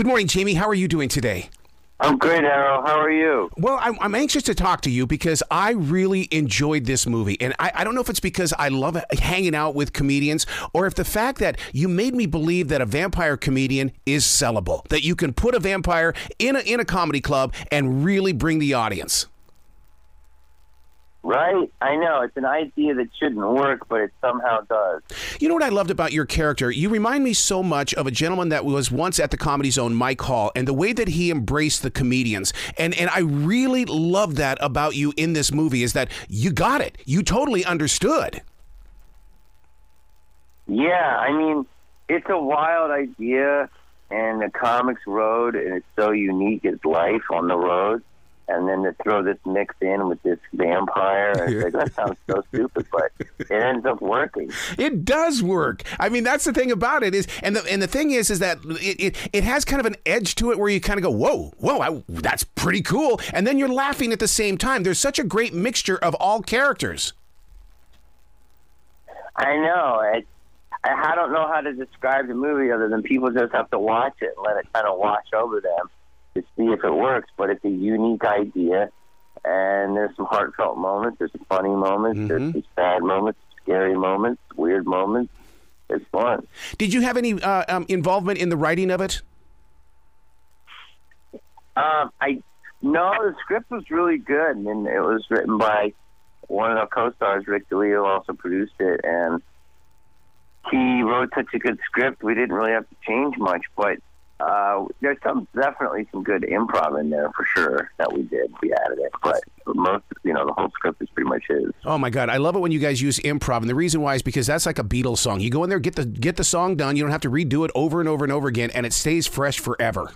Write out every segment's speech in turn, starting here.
Good morning, Jamie. How are you doing today? I'm great, Arroe. How are you? Well, I'm, I'm, anxious to talk to you because I really enjoyed this movie. And I, I, don't know if it's because I love hanging out with comedians or if the fact that you made me believe that a vampire comedian is sellable, that you can put a vampire in a, in a comedy club and really bring the audience. Right? I know. It's an idea that shouldn't work, but it somehow does. You know what I loved about your character? You remind me so much of a gentleman that was once at the Comedy Zone, Mike Hall, and the way that he embraced the comedians. And and I really love that about you in this movie is that you got it. You totally understood. Yeah, I mean, it's a wild idea and the comics road and it's so unique as life on the road and then to throw this mix in with this vampire. And like, that sounds so stupid, but it ends up working. It does work. I mean, that's the thing about it is, and the and the thing is, is that it it, it has kind of an edge to it where you kind of go, whoa, whoa, I, that's pretty cool, and then you're laughing at the same time. There's such a great mixture of all characters. I know. It, I don't know how to describe the movie other than people just have to watch it and let it kind of wash over them to see if it works. But it's a unique idea, and there's some heartfelt moments, there's some funny moments, mm-hmm. there's some sad moments, scary moments, weird moments. It's fun. Did you have any uh, um, involvement in the writing of it? Um, I no, the script was really good, and it was written by one of our co-stars, Rick D'Elia, also produced it, and he wrote such a good script. We didn't really have to change much, but uh, there's some definitely some good improv in there for sure that we did. We added it, but most you know the whole script is pretty much his. Oh my god, I love it when you guys use improv, and the reason why is because that's like a Beatles song. You go in there, get the get the song done. You don't have to redo it over and over and over again, and it stays fresh forever.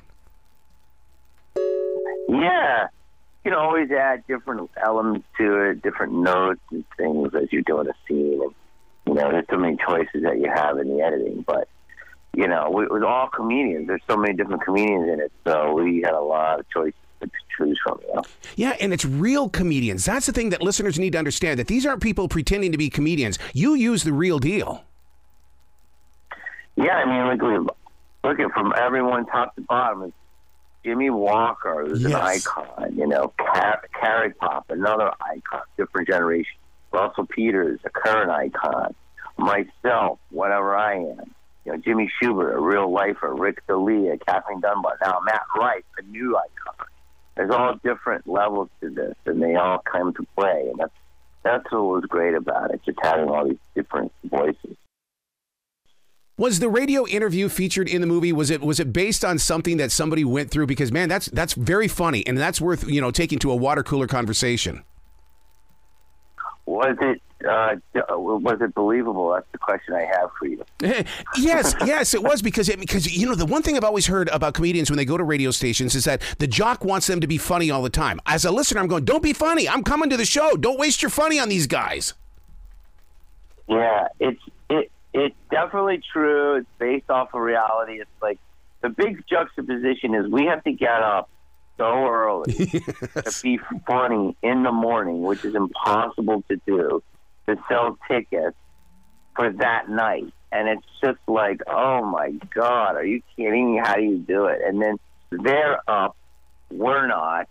Yeah, you can always add different elements to it, different notes and things as you're doing a scene, and you know there's so many choices that you have in the editing, but you know, it was all comedians. There's so many different comedians in it, so we had a lot of choices to choose from. You know? Yeah, and it's real comedians. That's the thing that listeners need to understand. That these aren't people pretending to be comedians. You use the real deal. Yeah, I mean, look, look at from everyone top to bottom. Jimmie Walker is yes. an icon. You know, Car- Carrot Top, another icon, different generation. Russell Peters, a current icon. Myself, whatever I am you know, Jimmy Shubert, a real lifer, Rick D'Elia, Kathleen Dunbar, now Matt Rife, a new icon. There's all different levels to this, and they all come to play, and that's that's what was great about it, just having all these different voices. Was the radio interview featured in the movie? Was it was it based on something that somebody went through? Because man, that's that's very funny, and that's worth you know taking to a water cooler conversation. Was it uh, was it believable? That's the question I have for you. yes, yes, it was because it, because you know the one thing I've always heard about comedians when they go to radio stations is that the jock wants them to be funny all the time. As a listener, I'm going, don't be funny. I'm coming to the show. Don't waste your funny on these guys. Yeah, it's it it's definitely true. It's based off of reality. It's like the big juxtaposition is we have to get up so early yes. to be funny in the morning, which is impossible to do to sell tickets for that night. And it's just like, oh my God, are you kidding me? How do you do it? And then they're up, we're not.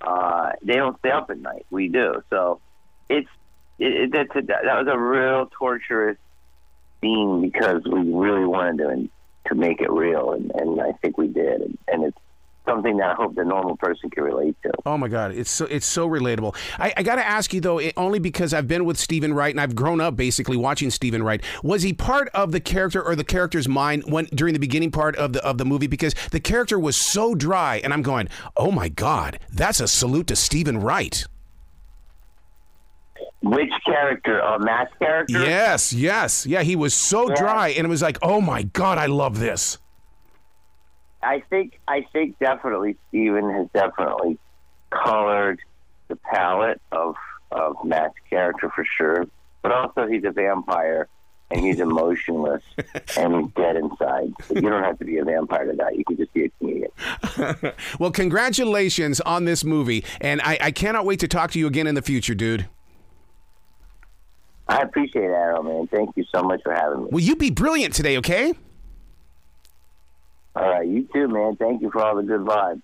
Uh, they don't stay up at night. We do. So it's it, it, a, that was a real torturous scene because we really wanted to to make it real, and, and I think we did. And, and it's something that I hope the normal person can relate to. Oh my God, it's so it's so relatable. I, I got to ask you though, it, only because I've been with Steven Wright and I've grown up basically watching Steven Wright. Was he part of the character or the character's mind when during the beginning part of the of the movie? Because the character was so dry, and I'm going, oh my God, that's a salute to Steven Wright. Which character? Uh, Matt's character? Yes, yes, yeah. He was so yeah. dry, and it was like, oh my God, I love this. I think I think definitely Steven has definitely colored the palette of of Matt's character for sure. But also he's a vampire and he's emotionless and he's dead inside. So you don't have to be a vampire to die. You can just be a comedian. well, congratulations on this movie, and I, I cannot wait to talk to you again in the future, dude. I appreciate it, Arroe, man. Thank you so much for having me. Will you be brilliant today, okay? All right, you too, man. Thank you for all the good vibes.